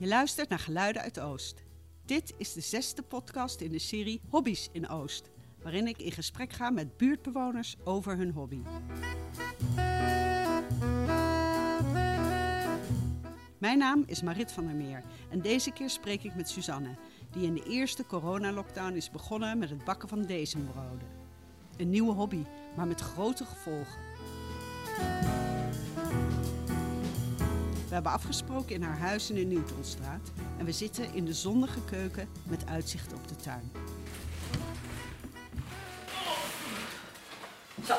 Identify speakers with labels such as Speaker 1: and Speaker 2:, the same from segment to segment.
Speaker 1: Je luistert naar Geluiden uit Oost. Dit is de zesde podcast in de serie Hobby's in Oost, waarin ik in gesprek ga met buurtbewoners over hun hobby. Mijn naam is Marit van der Meer en deze keer spreek ik met Suzanne, die in de eerste coronalockdown is begonnen met het bakken van bezembroden. Een nieuwe hobby, maar met grote gevolgen. We hebben afgesproken in haar huis in de Nieuwtonstraat en we zitten in de zonnige keuken met uitzicht op de tuin.
Speaker 2: Zo,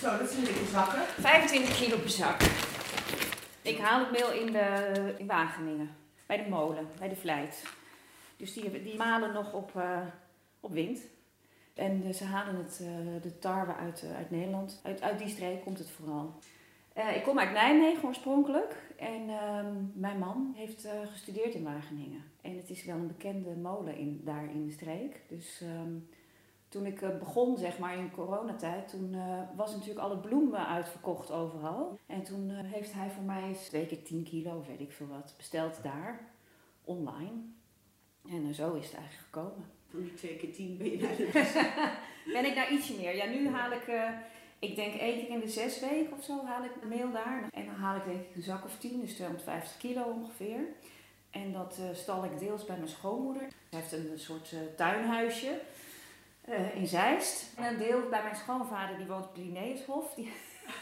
Speaker 1: Zo, dat zijn dikke zakken.
Speaker 2: 25 kilo per zak. Ik haal het meel in, de, in Wageningen, bij de molen, bij de vlijt. Dus die, die malen nog op, eh, op wind. En eh, ze halen het, eh, de tarwe uit, uit Nederland. Uit, uit die streek komt het vooral. Eh, ik kom uit Nijmegen oorspronkelijk. En ehm, mijn man heeft eh, gestudeerd in Wageningen. En het is wel een bekende molen in, daar in de streek. Dus ehm, toen ik eh, begon, zeg maar, in coronatijd, toen was natuurlijk alle bloemen uitverkocht overal. En toen heeft hij voor mij twee keer 10 kilo, weet ik veel wat, besteld daar, online. En zo is het eigenlijk gekomen.
Speaker 1: Van die twee keer tien ben je naar de
Speaker 2: Ben ik naar ietsje meer. Ja, nu haal ik, ik denk één keer in de zes weken of zo, haal ik meel daar. En dan haal ik denk ik een zak of tien, dus 250 kilo ongeveer. En dat eh, stal ik deels bij mijn schoonmoeder. Zij heeft een soort eh, tuinhuisje eh, in Zeist. En een deel bij mijn schoonvader, die woont op de Linnaeushof. Die,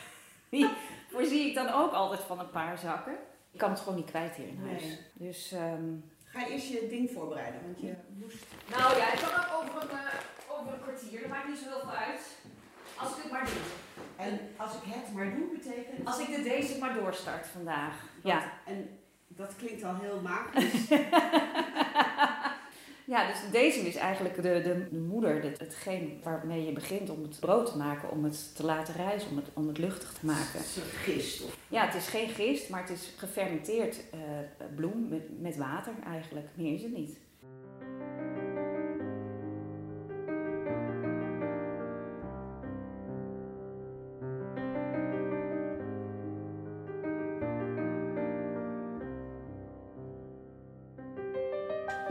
Speaker 2: die voorzie ik dan ook altijd van een paar zakken. Ik kan het gewoon niet kwijt hier in huis.
Speaker 1: Nee.
Speaker 2: Dus ehm,
Speaker 1: Ga eerst je ding voorbereiden, want je moest...
Speaker 2: nou ja, ik kan ook over een, over een kwartier. Dat maakt niet zo heel veel uit. Als ik het maar doe.
Speaker 1: En als ik het maar doe, betekent...
Speaker 2: Als ik de deze maar doorstart vandaag. Ja.
Speaker 1: En dat klinkt al heel magisch.
Speaker 2: Ja, dus deze is eigenlijk de, de, de moeder, het, hetgeen waarmee je begint om het brood te maken, om het te laten rijzen, om het, om het luchtig te maken.
Speaker 1: Een soort gist. Of...
Speaker 2: Ja, het is geen gist, maar het is gefermenteerd eh, bloem met, met water eigenlijk. Meer is het niet.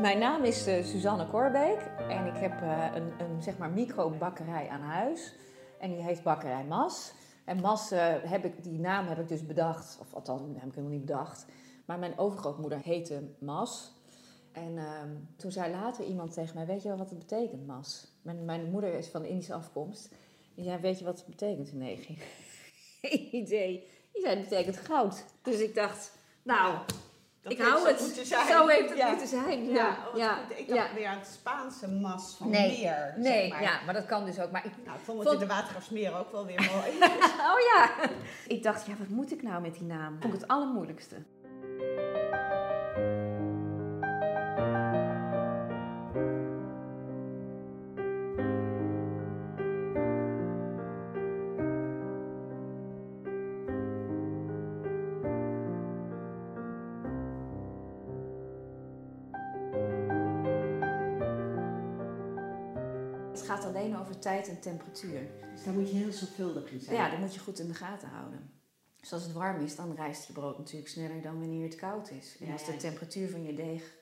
Speaker 3: Mijn naam is eh, Suzanne Korbeek en ik heb eh, een, een zeg maar microbakkerij aan huis. En die heet Bakkerij Mas. En Mas, eh, heb ik, die naam heb ik dus bedacht, of althans, heb ik helemaal niet bedacht. Maar mijn overgrootmoeder heette Mas. En ehm, toen zei later iemand tegen mij, weet je wel wat het betekent, Mas? Mijn, mijn moeder is van Indische afkomst. Die zei, weet je wat het betekent? Nee, geen idee. Die zei, het betekent goud. Dus ik dacht, nou,
Speaker 1: Dat
Speaker 3: ik hou het.
Speaker 1: moeten zijn.
Speaker 3: Zo heeft het
Speaker 1: Ja.
Speaker 3: moeten zijn.
Speaker 1: Ja,
Speaker 3: Ja,
Speaker 1: oh,
Speaker 3: ja,
Speaker 1: ik dacht weer aan het Spaanse mas van
Speaker 3: Nee,
Speaker 1: meer.
Speaker 3: Nee,
Speaker 1: zeg maar.
Speaker 3: ja, maar dat kan dus ook. Maar ik,
Speaker 1: Nou, ik vond het
Speaker 3: Vond-
Speaker 1: in de watergrafsmeer ook wel weer mooi.
Speaker 3: oh ja. Ik dacht, ja, wat moet ik nou met die naam? Vond ik het allermoeilijkste. Gaat alleen over tijd en temperatuur.
Speaker 1: dus daar moet je heel zorgvuldig in zijn.
Speaker 3: Ja, dat moet je goed in de gaten houden. Dus als het warm is, dan rijst je brood natuurlijk sneller dan wanneer het koud is. En als de temperatuur van je deeg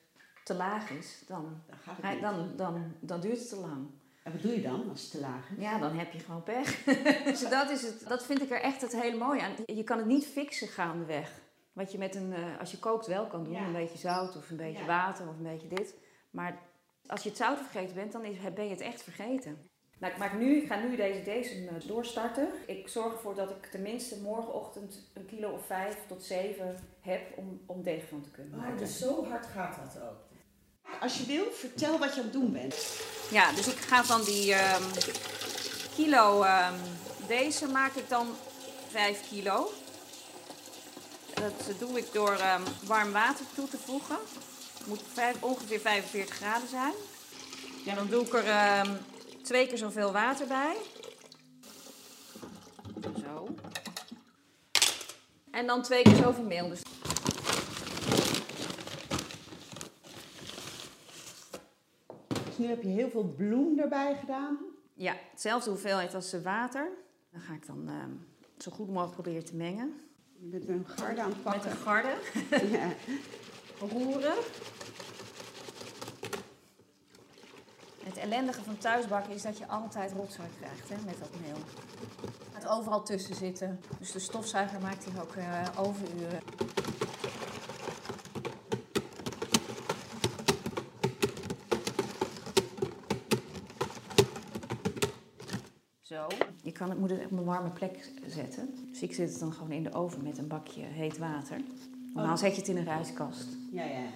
Speaker 3: te laag is, dan,
Speaker 1: Dan
Speaker 3: dan, dan, dan duurt het te lang.
Speaker 1: En wat doe je dan als het te laag is?
Speaker 3: Ja, dan heb je gewoon pech. dus dat, is het, dat vind ik er echt het hele mooie aan. Je kan het niet fixen gaandeweg. Wat je met een, eh, als je kookt wel kan doen,
Speaker 1: Ja.
Speaker 3: een beetje zout of een beetje
Speaker 1: Ja.
Speaker 3: water of een beetje dit. Maar als je het zout vergeten bent, dan is, ben je het echt vergeten.
Speaker 2: Nou, ik, maak nu, ik ga nu deze, deze eh, doorstarten. Ik zorg ervoor dat ik tenminste morgenochtend een kilo of vijf tot zeven heb om, om deeg van te kunnen maken.
Speaker 1: Oh, dus zo hard gaat dat ook. Als je wil, vertel wat je aan het doen bent.
Speaker 2: Ja, dus ik ga van die ehm, kilo, ehm, deze maak ik dan 5 kilo. Dat doe ik door ehm, warm water toe te voegen. Het moet vijf- ongeveer 45 graden zijn. Ja, dan doe ik er ehm, twee keer zoveel water bij. Zo. En dan twee keer zoveel meel. Dus
Speaker 1: Dus nu heb je heel veel bloem erbij gedaan.
Speaker 2: ja, hetzelfde hoeveelheid als water. Dan ga ik dan ehm, zo goed mogelijk proberen te mengen.
Speaker 1: Met een garde aan het
Speaker 2: Met
Speaker 1: pakken.
Speaker 2: een garde.
Speaker 1: Ja.
Speaker 2: verroeren. Het ellendige van thuisbakken is dat je altijd rotzooi krijgt hè, met dat meel. Het gaat overal tussen zitten. Dus de stofzuiger maakt hier ook uh, overuren. Zo. Je kan het, moet het op een warme plek zetten. Dus ik zet het dan gewoon in de oven met een bakje heet water. Normaal oh. zet je het in een rijskast.
Speaker 1: Ja, ja.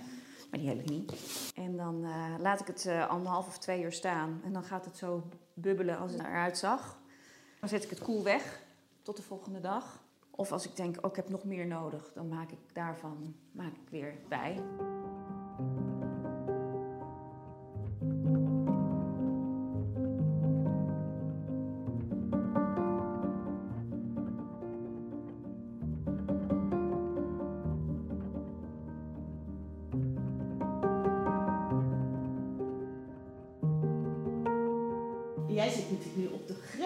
Speaker 2: Maar die heb ik niet. En dan uh, laat ik het uh, anderhalf of twee uur staan. En dan gaat het zo bubbelen als het eruit zag. Dan zet ik het koel weg tot de volgende dag. Of als ik denk, oh, ik heb nog meer nodig, dan maak ik daarvan maak ik weer bij.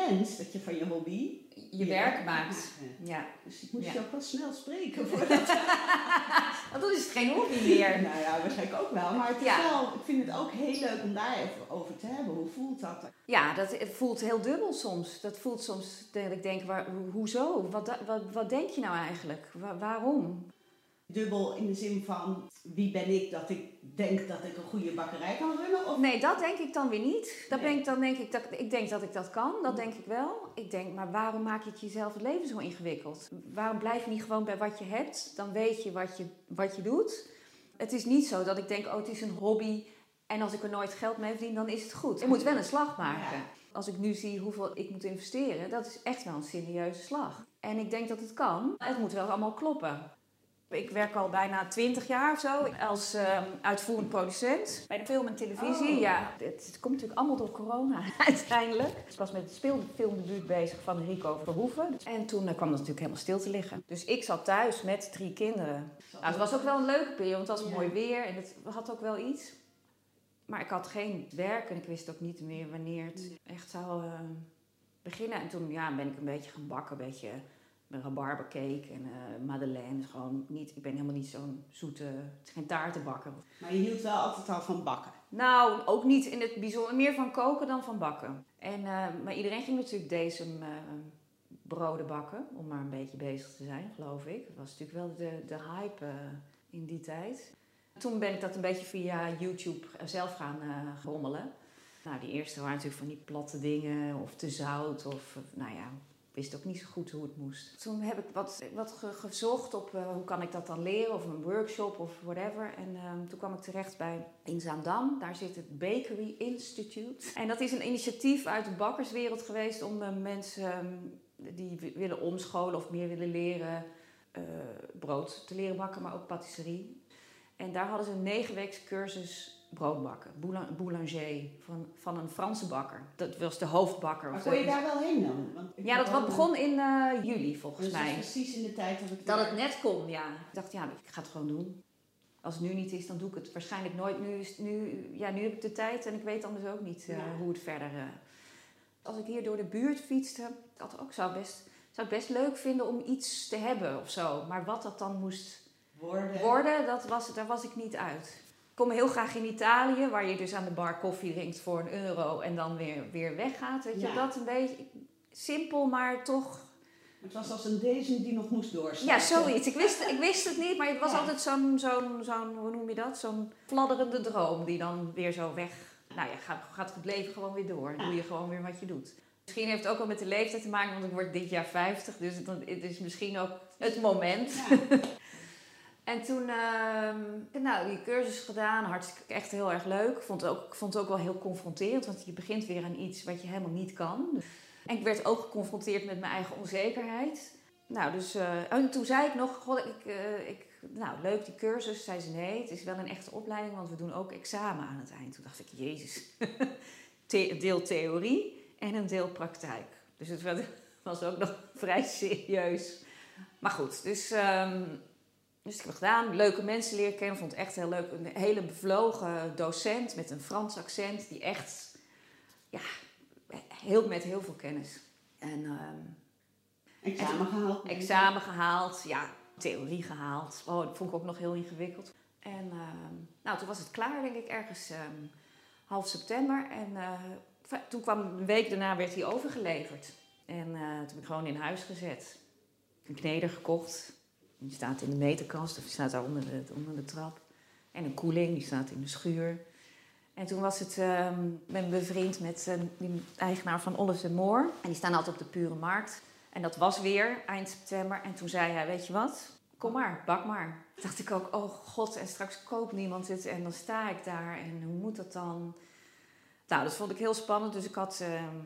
Speaker 1: Grens dat je van je hobby
Speaker 2: je, werk maakt.
Speaker 1: Ja. Dus ik moest je ook wel snel spreken
Speaker 2: voordat. Want dan is het geen hobby meer.
Speaker 1: nou ja, waarschijnlijk ook wel. Maar het is wel, ik vind het ook heel leuk om daar even over te hebben. Hoe voelt dat?
Speaker 2: Ja, dat voelt heel dubbel soms. Dat voelt soms dat ik denk, waar, hoezo? Wat, wat, wat denk je nou eigenlijk? waarom?
Speaker 1: Dubbel in de zin van wie ben ik dat ik denk dat ik een goede bakkerij kan runnen? Of?
Speaker 2: Nee, dat denk ik dan weer niet. Dat nee. dan denk ik, dat, ik denk dat ik dat kan, dat denk ik wel. Ik denk, maar waarom maak je het jezelf het leven zo ingewikkeld? Waarom blijf je niet gewoon bij wat je hebt? Dan weet je wat je, wat je doet. Het is niet zo dat ik denk, oh het is een hobby en als ik er nooit geld mee verdien, dan is het goed. Ik moet wel een slag maken. Als ik nu zie hoeveel ik moet investeren, dat is echt wel een serieuze slag. En ik denk dat het kan. Het moet wel allemaal kloppen. Ik werk al bijna twintig jaar of zo als uh, uitvoerend producent bij de film en televisie. Oh. Ja, het, komt natuurlijk allemaal door corona uiteindelijk. Ik was met het speelfilmdebuut bezig van Rico Verhoeven. En toen uh, kwam dat natuurlijk helemaal stil te liggen. Dus ik zat thuis met drie kinderen. Nou, het was ook wel een leuke periode, want het was mooi weer en het had ook wel iets. Maar ik had geen werk en ik wist ook niet meer wanneer het echt zou uh, beginnen. En toen ja, ben ik een beetje gaan bakken, een beetje rabarbercake en uh, madeleine. Gewoon niet, ik ben helemaal niet zo'n zoete, het is geen taartenbakker.
Speaker 1: Maar je hield wel altijd al van bakken?
Speaker 2: Nou, ook niet in het bijzonder. Meer van koken dan van bakken. En, uh, maar iedereen ging natuurlijk deze uh, broden bakken, om maar een beetje bezig te zijn, geloof ik. Dat was natuurlijk wel de, de hype in die tijd. Toen ben ik dat een beetje via YouTube zelf gaan rommelen. Nou, die eerste waren natuurlijk van die platte dingen of te zout of nou ja, wist ook niet zo goed hoe het moest. Toen heb ik wat, wat gezocht op uh, hoe kan ik dat dan leren, of een workshop of whatever. En um, toen kwam ik terecht bij in Zaandam. Daar zit het Bakery Institute. En dat is een initiatief uit de bakkerswereld geweest om uh, mensen um, die willen omscholen of meer willen leren uh, brood te leren bakken, maar ook patisserie. En daar hadden ze een negenweekse cursus broodbakken. Boulanger van, van een Franse bakker. Dat was de hoofdbakker.
Speaker 1: Maar kon je daar wel heen dan? Want
Speaker 2: ja, dat wat begon in uh, juli volgens
Speaker 1: dus
Speaker 2: mij.
Speaker 1: precies in de tijd dat ik...
Speaker 2: Dat het net kon, ja. Ik dacht, ja, ik ga het gewoon doen. Als het nu niet is, dan doe ik het waarschijnlijk nooit. Nu, is, nu, ja, nu heb ik de tijd en ik weet anders ook niet uh, ja. hoe het verder... Uh. Als ik hier door de buurt fietste, dat ook zou best, zou ik best leuk vinden om iets te hebben of zo. Maar wat dat dan moest
Speaker 1: worden,
Speaker 2: worden dat was, daar was ik niet uit kom heel graag in Italië, waar je dus aan de bar koffie drinkt voor een euro en dan weer, weer weggaat. Weet je, ja. dat een beetje simpel, maar toch.
Speaker 1: Het was als een deze die nog moest doorstaan.
Speaker 2: Ja, zoiets. Ik wist, ik wist het niet, maar het was ja. altijd zo'n, zo'n, zo'n, hoe noem je dat? Zo'n fladderende droom die dan weer zo weg. Nou ja, gaat, gaat het leven gewoon weer door. Ja. Doe je gewoon weer wat je doet. Misschien heeft het ook wel met de leeftijd te maken, want ik word dit jaar 50, dus het is misschien ook het moment. Ja. En toen, uh, nou, die cursus gedaan, hartstikke echt heel erg leuk. Ik vond, het ook, vond het ook wel heel confronterend, want je begint weer aan iets wat je helemaal niet kan. En ik werd ook geconfronteerd met mijn eigen onzekerheid. Nou, dus, uh, en toen zei ik nog, god, ik, uh, ik, nou, leuk die cursus. Zei ze, nee, het is wel een echte opleiding, want we doen ook examen aan het eind. Toen dacht ik, jezus, deel theorie en een deel praktijk. Dus het was ook nog vrij serieus. Maar goed, dus... Um, dus ik heb gedaan, leuke mensen leren kennen. Vond het echt heel leuk. Een hele bevlogen docent met een Frans accent. Die echt, ja, heel, met heel veel kennis. En, um,
Speaker 1: examen gehaald?
Speaker 2: Examen gehaald, ja. Theorie gehaald. Oh, dat vond ik ook nog heel ingewikkeld. En ehm, nou, toen was het klaar, denk ik, ergens ehm, half september. En eh, toen kwam een week daarna werd hij overgeleverd. En eh, toen heb ik gewoon in huis gezet. Een kneder gekocht. Die staat in de meterkast, of die staat daar onder de, onder de trap. En een koeling, die staat in de schuur. En toen was het, ehm ben bevriend met uh, die eigenaar van Olives Moor. En die staan altijd op de Pure Markt. En dat was weer eind september. En toen zei hij, weet je wat, kom maar, bak maar. Toen dacht ik ook, oh god, en straks koopt niemand het. En dan sta ik daar en hoe moet dat dan? Nou, dat vond ik heel spannend. Dus ik had ehm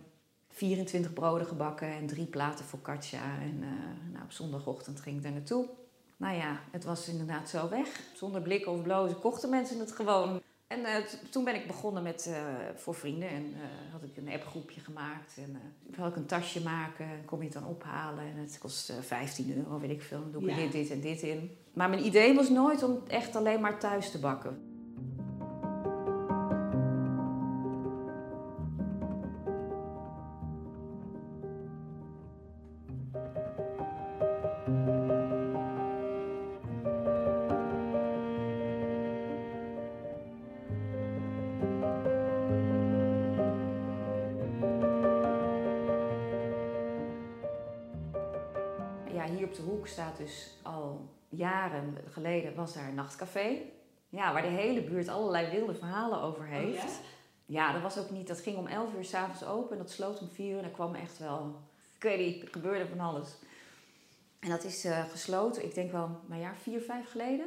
Speaker 2: 24 broden gebakken en drie platen focaccia. En eh, nou, op zondagochtend ging ik daar naartoe. Nou ja, het was inderdaad zo weg. Zonder blikken of blozen kochten mensen het gewoon. En eh, toen ben ik begonnen met eh, voor vrienden. En eh, had ik een appgroepje gemaakt. En uh, had ik een tasje maken. En kom je het dan ophalen. En het kost eh, 15 euro, weet ik veel. Dan doe ik
Speaker 1: Ja.
Speaker 2: dit, dit en dit in. Maar mijn idee was nooit om echt alleen maar thuis te bakken. De hoek staat dus al jaren geleden was daar een nachtcafé. Ja, waar de hele buurt allerlei wilde verhalen over heeft. ja? dat was ook niet. Dat ging om 11 uur s'avonds open en dat sloot om 4 uur. En er kwam echt wel. Ik weet niet, er gebeurde van alles. En dat is eh, gesloten, ik denk wel een jaar, vier, vijf geleden.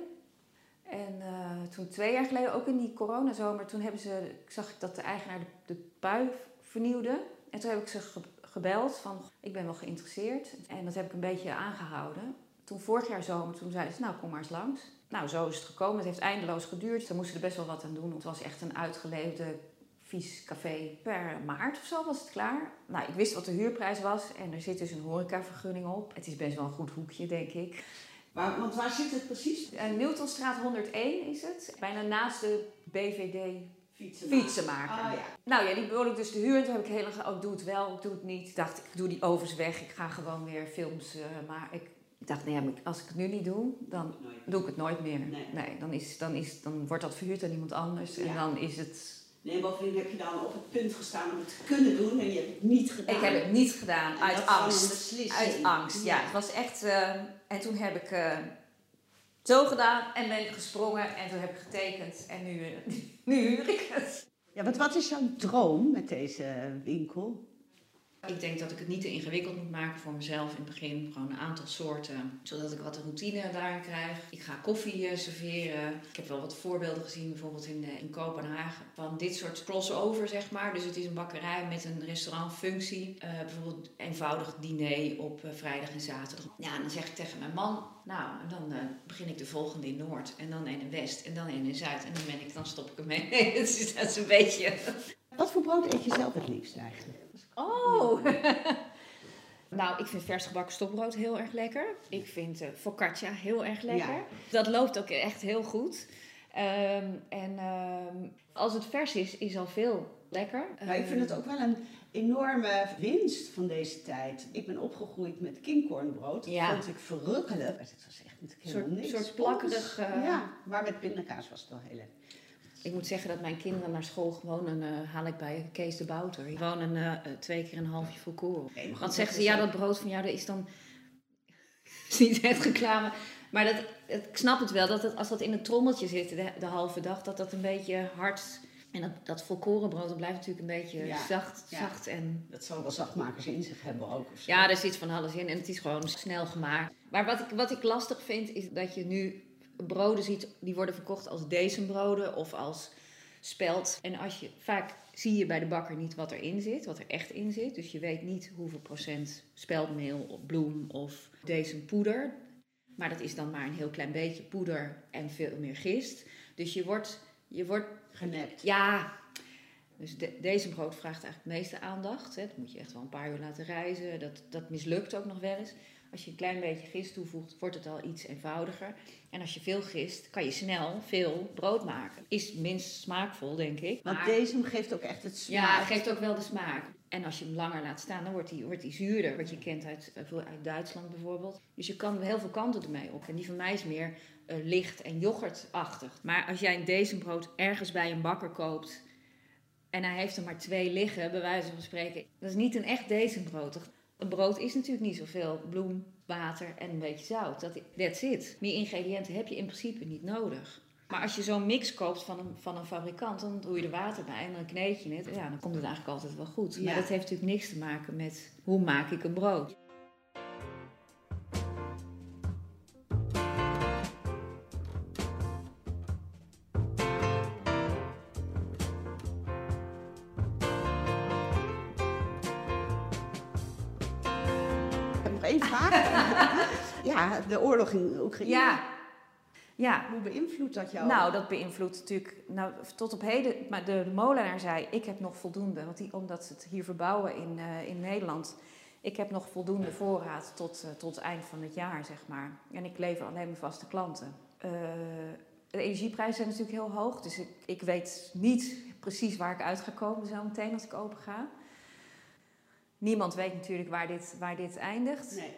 Speaker 2: En eh, toen twee jaar geleden, ook in die coronazomer, toen hebben ze, zag ik dat de eigenaar de, de pui vernieuwde. En toen heb ik ze gebeld van, ik ben wel geïnteresseerd. En dat heb ik een beetje aangehouden. Toen vorig jaar zomer, toen zeiden ze, nou kom maar eens langs. Nou, zo is het gekomen. Het heeft eindeloos geduurd. Ze moesten er best wel wat aan doen. Het was echt een uitgeleefde vies café. Per maart of zo was het klaar. Nou, ik wist wat de huurprijs was. En er zit dus een horecavergunning op. Het is best wel een goed hoekje, denk ik.
Speaker 1: Waar, want waar zit het precies?
Speaker 2: Uh, Newtonstraat 101 is het. Bijna naast de BVD
Speaker 1: Fietsen.
Speaker 2: fietsenmaker.
Speaker 1: Ah ja.
Speaker 2: Nou ja, die ik dus te huur. En toen heb ik heel lang, oh, ik doe het wel, ik doe het niet. Ik dacht, ik doe die overs weg. Ik ga gewoon weer films uh, maar Ik dacht, nee, als ik het nu niet doe, dan doe ik het nooit meer.
Speaker 1: Nee.
Speaker 2: dan, is, dan, is, dan wordt dat verhuurd aan iemand anders. En dan is het...
Speaker 1: Nee, bovendien heb je dan op het punt gestaan om het te kunnen doen en je hebt het niet gedaan.
Speaker 2: Ik heb het niet gedaan
Speaker 1: En
Speaker 2: uit angst. Uit angst, ja. Het was echt... eh, en toen heb ik eh, zo gedaan en ben gesprongen. En toen heb ik getekend. En nu, nu huur ik het.
Speaker 1: Ja, want wat is jouw droom met deze winkel?
Speaker 2: Ik denk dat ik het niet te ingewikkeld moet maken voor mezelf in het begin. Gewoon een aantal soorten, zodat ik wat routine daarin krijg. Ik ga koffie eh, serveren. Ik heb wel wat voorbeelden gezien, bijvoorbeeld in, eh, in Kopenhagen. Van dit soort crossover, zeg maar. Dus het is een bakkerij met een restaurantfunctie. Eh, bijvoorbeeld eenvoudig diner op vrijdag en zaterdag. Ja, en dan zeg ik tegen mijn man... Nou, en dan begin ik de volgende in Noord. En dan een in West. En dan een in Zuid. En dan ben ik, dan stop ik ermee. Het is, dat is een beetje...
Speaker 1: Wat voor brood eet je zelf het liefst eigenlijk?
Speaker 2: Oh! nou, ik vind vers gebakken stokbrood heel erg lekker. Ik vind eh, focaccia heel erg lekker.
Speaker 1: Ja.
Speaker 2: Dat loopt ook echt heel goed. Ehm, en ehm, als het vers is, is al veel lekker.
Speaker 1: Maar ik vind het ook wel een enorme winst van deze tijd. Ik ben opgegroeid met kingcornbrood. Dat
Speaker 2: Ja.
Speaker 1: vond ik verrukkelijk. Het was echt
Speaker 2: Een
Speaker 1: helemaal
Speaker 2: soort,
Speaker 1: niks.
Speaker 2: soort plakkerig... eh,
Speaker 1: Ja, maar met pindakaas was het wel heel lekker.
Speaker 2: Ik moet zeggen dat mijn kinderen naar school gewoon een, eh, haal ik bij Kees de Bouter. Gewoon een, eh, eh, twee keer een halfje volkoren.
Speaker 1: Goed,
Speaker 2: Want zeggen ze, ja, dat brood van jou, dat is dan... is niet echt reclame. Maar dat, het- ik snap het wel, dat het, als dat in een trommeltje zit de, de halve dag, dat dat een beetje hard... En dat, dat volkorenbrood, dat blijft natuurlijk een beetje
Speaker 1: Ja,
Speaker 2: zacht,
Speaker 1: ja.
Speaker 2: zacht en...
Speaker 1: Dat zal wel zachtmakers in zich hebben ook. Of zo.
Speaker 2: Ja, er zit van alles in en het is gewoon snel gemaakt. Maar wat ik, wat ik lastig vind, is dat je nu broden ziet, die worden verkocht als desembroden of als speld. En als je, vaak zie je bij de bakker niet wat erin zit, wat er echt in zit. Dus je weet niet hoeveel procent speldmeel of bloem of poeder. Maar dat is dan maar een heel klein beetje poeder en veel meer gist. Dus je wordt, je wordt
Speaker 1: Genept.
Speaker 2: ja, dus de, deze brood vraagt eigenlijk het meeste aandacht. Hè. Dat moet je echt wel een paar uur laten reizen. Dat, dat mislukt ook nog wel eens. Als je een klein beetje gist toevoegt, wordt het al iets eenvoudiger. En als je veel gist, kan je snel veel brood maken. Is minst smaakvol, denk ik.
Speaker 1: Want
Speaker 2: Maar-
Speaker 1: deze geeft ook echt het smaak.
Speaker 2: ja, het geeft ook wel de smaak. En als je hem langer laat staan, dan wordt hij wordt die zuurder. Wat je kent uit, uit Duitsland bijvoorbeeld. Dus je kan heel veel kanten ermee op. En die van mij is meer eh, licht en yoghurtachtig. Maar als jij een dezenbrood ergens bij een bakker koopt en hij heeft er maar twee liggen, bij wijze van spreken, dat is niet een echt dezenbrood. Een brood is natuurlijk niet zoveel bloem, water en een beetje zout. Dat, that's it. Meer ingrediënten heb je in principe niet nodig. Maar als je zo'n mix koopt van een, van een fabrikant, dan doe je er water bij en dan kneed je het. Ja, dan komt het eigenlijk altijd wel goed.
Speaker 1: Ja.
Speaker 2: Maar dat heeft natuurlijk niks te maken met hoe maak ik een brood.
Speaker 1: Ja, de oorlog in Oekraïne.
Speaker 2: Ja, ja.
Speaker 1: Hoe beïnvloedt dat jou?
Speaker 2: Nou, dat beïnvloedt natuurlijk. Nou, tot op heden. Maar de, de molenaar zei: Ik heb nog voldoende. Want die, omdat ze het hier verbouwen in, eh, in Nederland. Ik heb nog voldoende voorraad tot, eh, tot het eind van het jaar, zeg maar. En ik lever alleen mijn vaste klanten. Eh, de energieprijzen zijn natuurlijk heel hoog. Dus ik, ik weet niet precies waar ik uit ga komen zo meteen als ik open ga. Niemand weet natuurlijk waar dit, waar dit eindigt.
Speaker 1: Nee.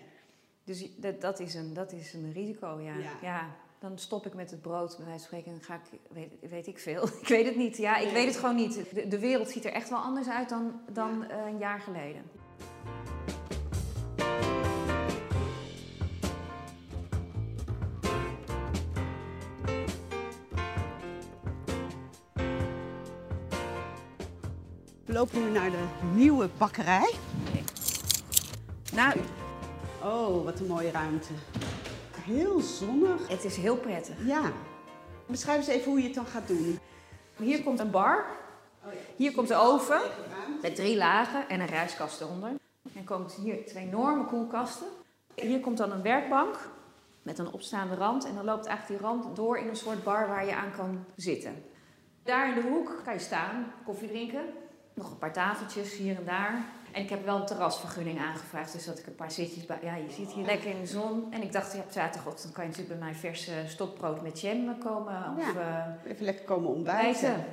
Speaker 2: Dus dat, dat, is een, dat is een risico, ja.
Speaker 1: Ja.
Speaker 2: ja. Dan stop ik met het brood, bij wijze van spreken, en ga ik, weet, weet ik veel. ik weet het niet, ja, ik
Speaker 1: Nee.
Speaker 2: weet het gewoon niet. De, de wereld ziet er echt wel anders uit dan, dan eh, een jaar geleden.
Speaker 1: We lopen nu naar de nieuwe bakkerij.
Speaker 2: Nou,
Speaker 1: Oh, wat een mooie ruimte. Heel zonnig.
Speaker 2: het is heel prettig.
Speaker 1: Ja. Beschrijf eens even hoe je het dan gaat doen.
Speaker 2: Hier komt een bar,
Speaker 1: Oh
Speaker 2: hier komt de oven met drie lagen en een rijstkast eronder. Dan komen hier twee enorme koelkasten. Hier komt dan een werkbank met een opstaande rand. En dan loopt eigenlijk die rand door in een soort bar waar je aan kan zitten. Daar in de hoek kan je staan, koffie drinken. Nog een paar tafeltjes hier en daar. En ik heb wel een terrasvergunning aangevraagd, dus dat ik een paar zitjes bij... Ja, je zit hier lekker in de zon. En ik dacht, ja, op zaterdagochtend kan je natuurlijk bij mij vers eh, stokbrood met jam komen. Of eh
Speaker 1: Even lekker komen ontbijten.
Speaker 2: bijten.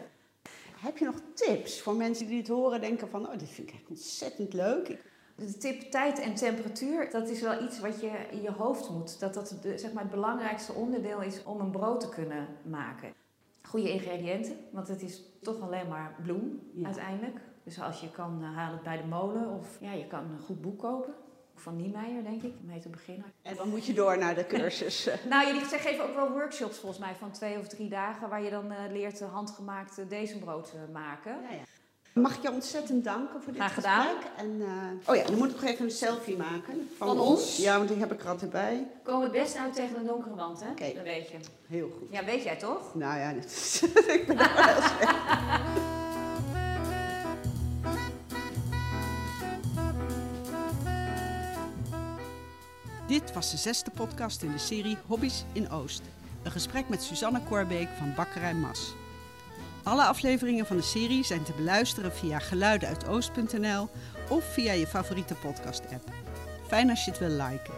Speaker 1: Heb je nog tips voor mensen die dit horen denken van... Oh, dit vind ik echt ontzettend leuk.
Speaker 2: De tip tijd en temperatuur, dat is wel iets wat je in je hoofd moet. Dat dat de, zeg maar het belangrijkste onderdeel is om een brood te kunnen maken. Goede ingrediënten, want het is toch alleen maar bloem
Speaker 1: Ja.
Speaker 2: uiteindelijk. Dus als je kan, eh, haal het bij de molen of ja, je kan een goed boek kopen. Van Niemeyer, denk ik, om mee te beginnen.
Speaker 1: En dan moet je door naar de cursus.
Speaker 2: Nou, jullie geven ook wel workshops volgens mij van twee of drie dagen... waar je dan eh, leert eh, handgemaakt uh, brood maken.
Speaker 1: Ja, ja. Mag ik je ontzettend danken voor dit
Speaker 2: Graag gedaan.
Speaker 1: gesprek. En, eh, oh ja, dan moet ik nog even een selfie maken. Van,
Speaker 2: Van
Speaker 1: ons. Ja, want die heb ik er altijd bij.
Speaker 2: Komen het best uit tegen een donkere wand, hè?
Speaker 1: Oké.
Speaker 2: Dat weet je.
Speaker 1: Heel goed.
Speaker 2: Ja, weet jij toch?
Speaker 1: Nou ja, dit is- ik ben er wel slecht. Dit was de zesde podcast in de serie Hobby's in Oost. Een gesprek met Suzanne Korbeek van Bakkerij Mas. Alle afleveringen van de serie zijn te beluisteren via geluidenuitoost.nl of via je favoriete podcast-app. Fijn als je het wil liken.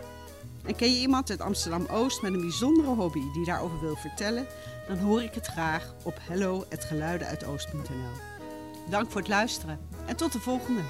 Speaker 1: En ken je iemand uit Amsterdam-Oost met een bijzondere hobby die daarover wil vertellen? Dan hoor ik het graag op hello.geluidenuitoost.nl. Dank voor het luisteren en tot de volgende.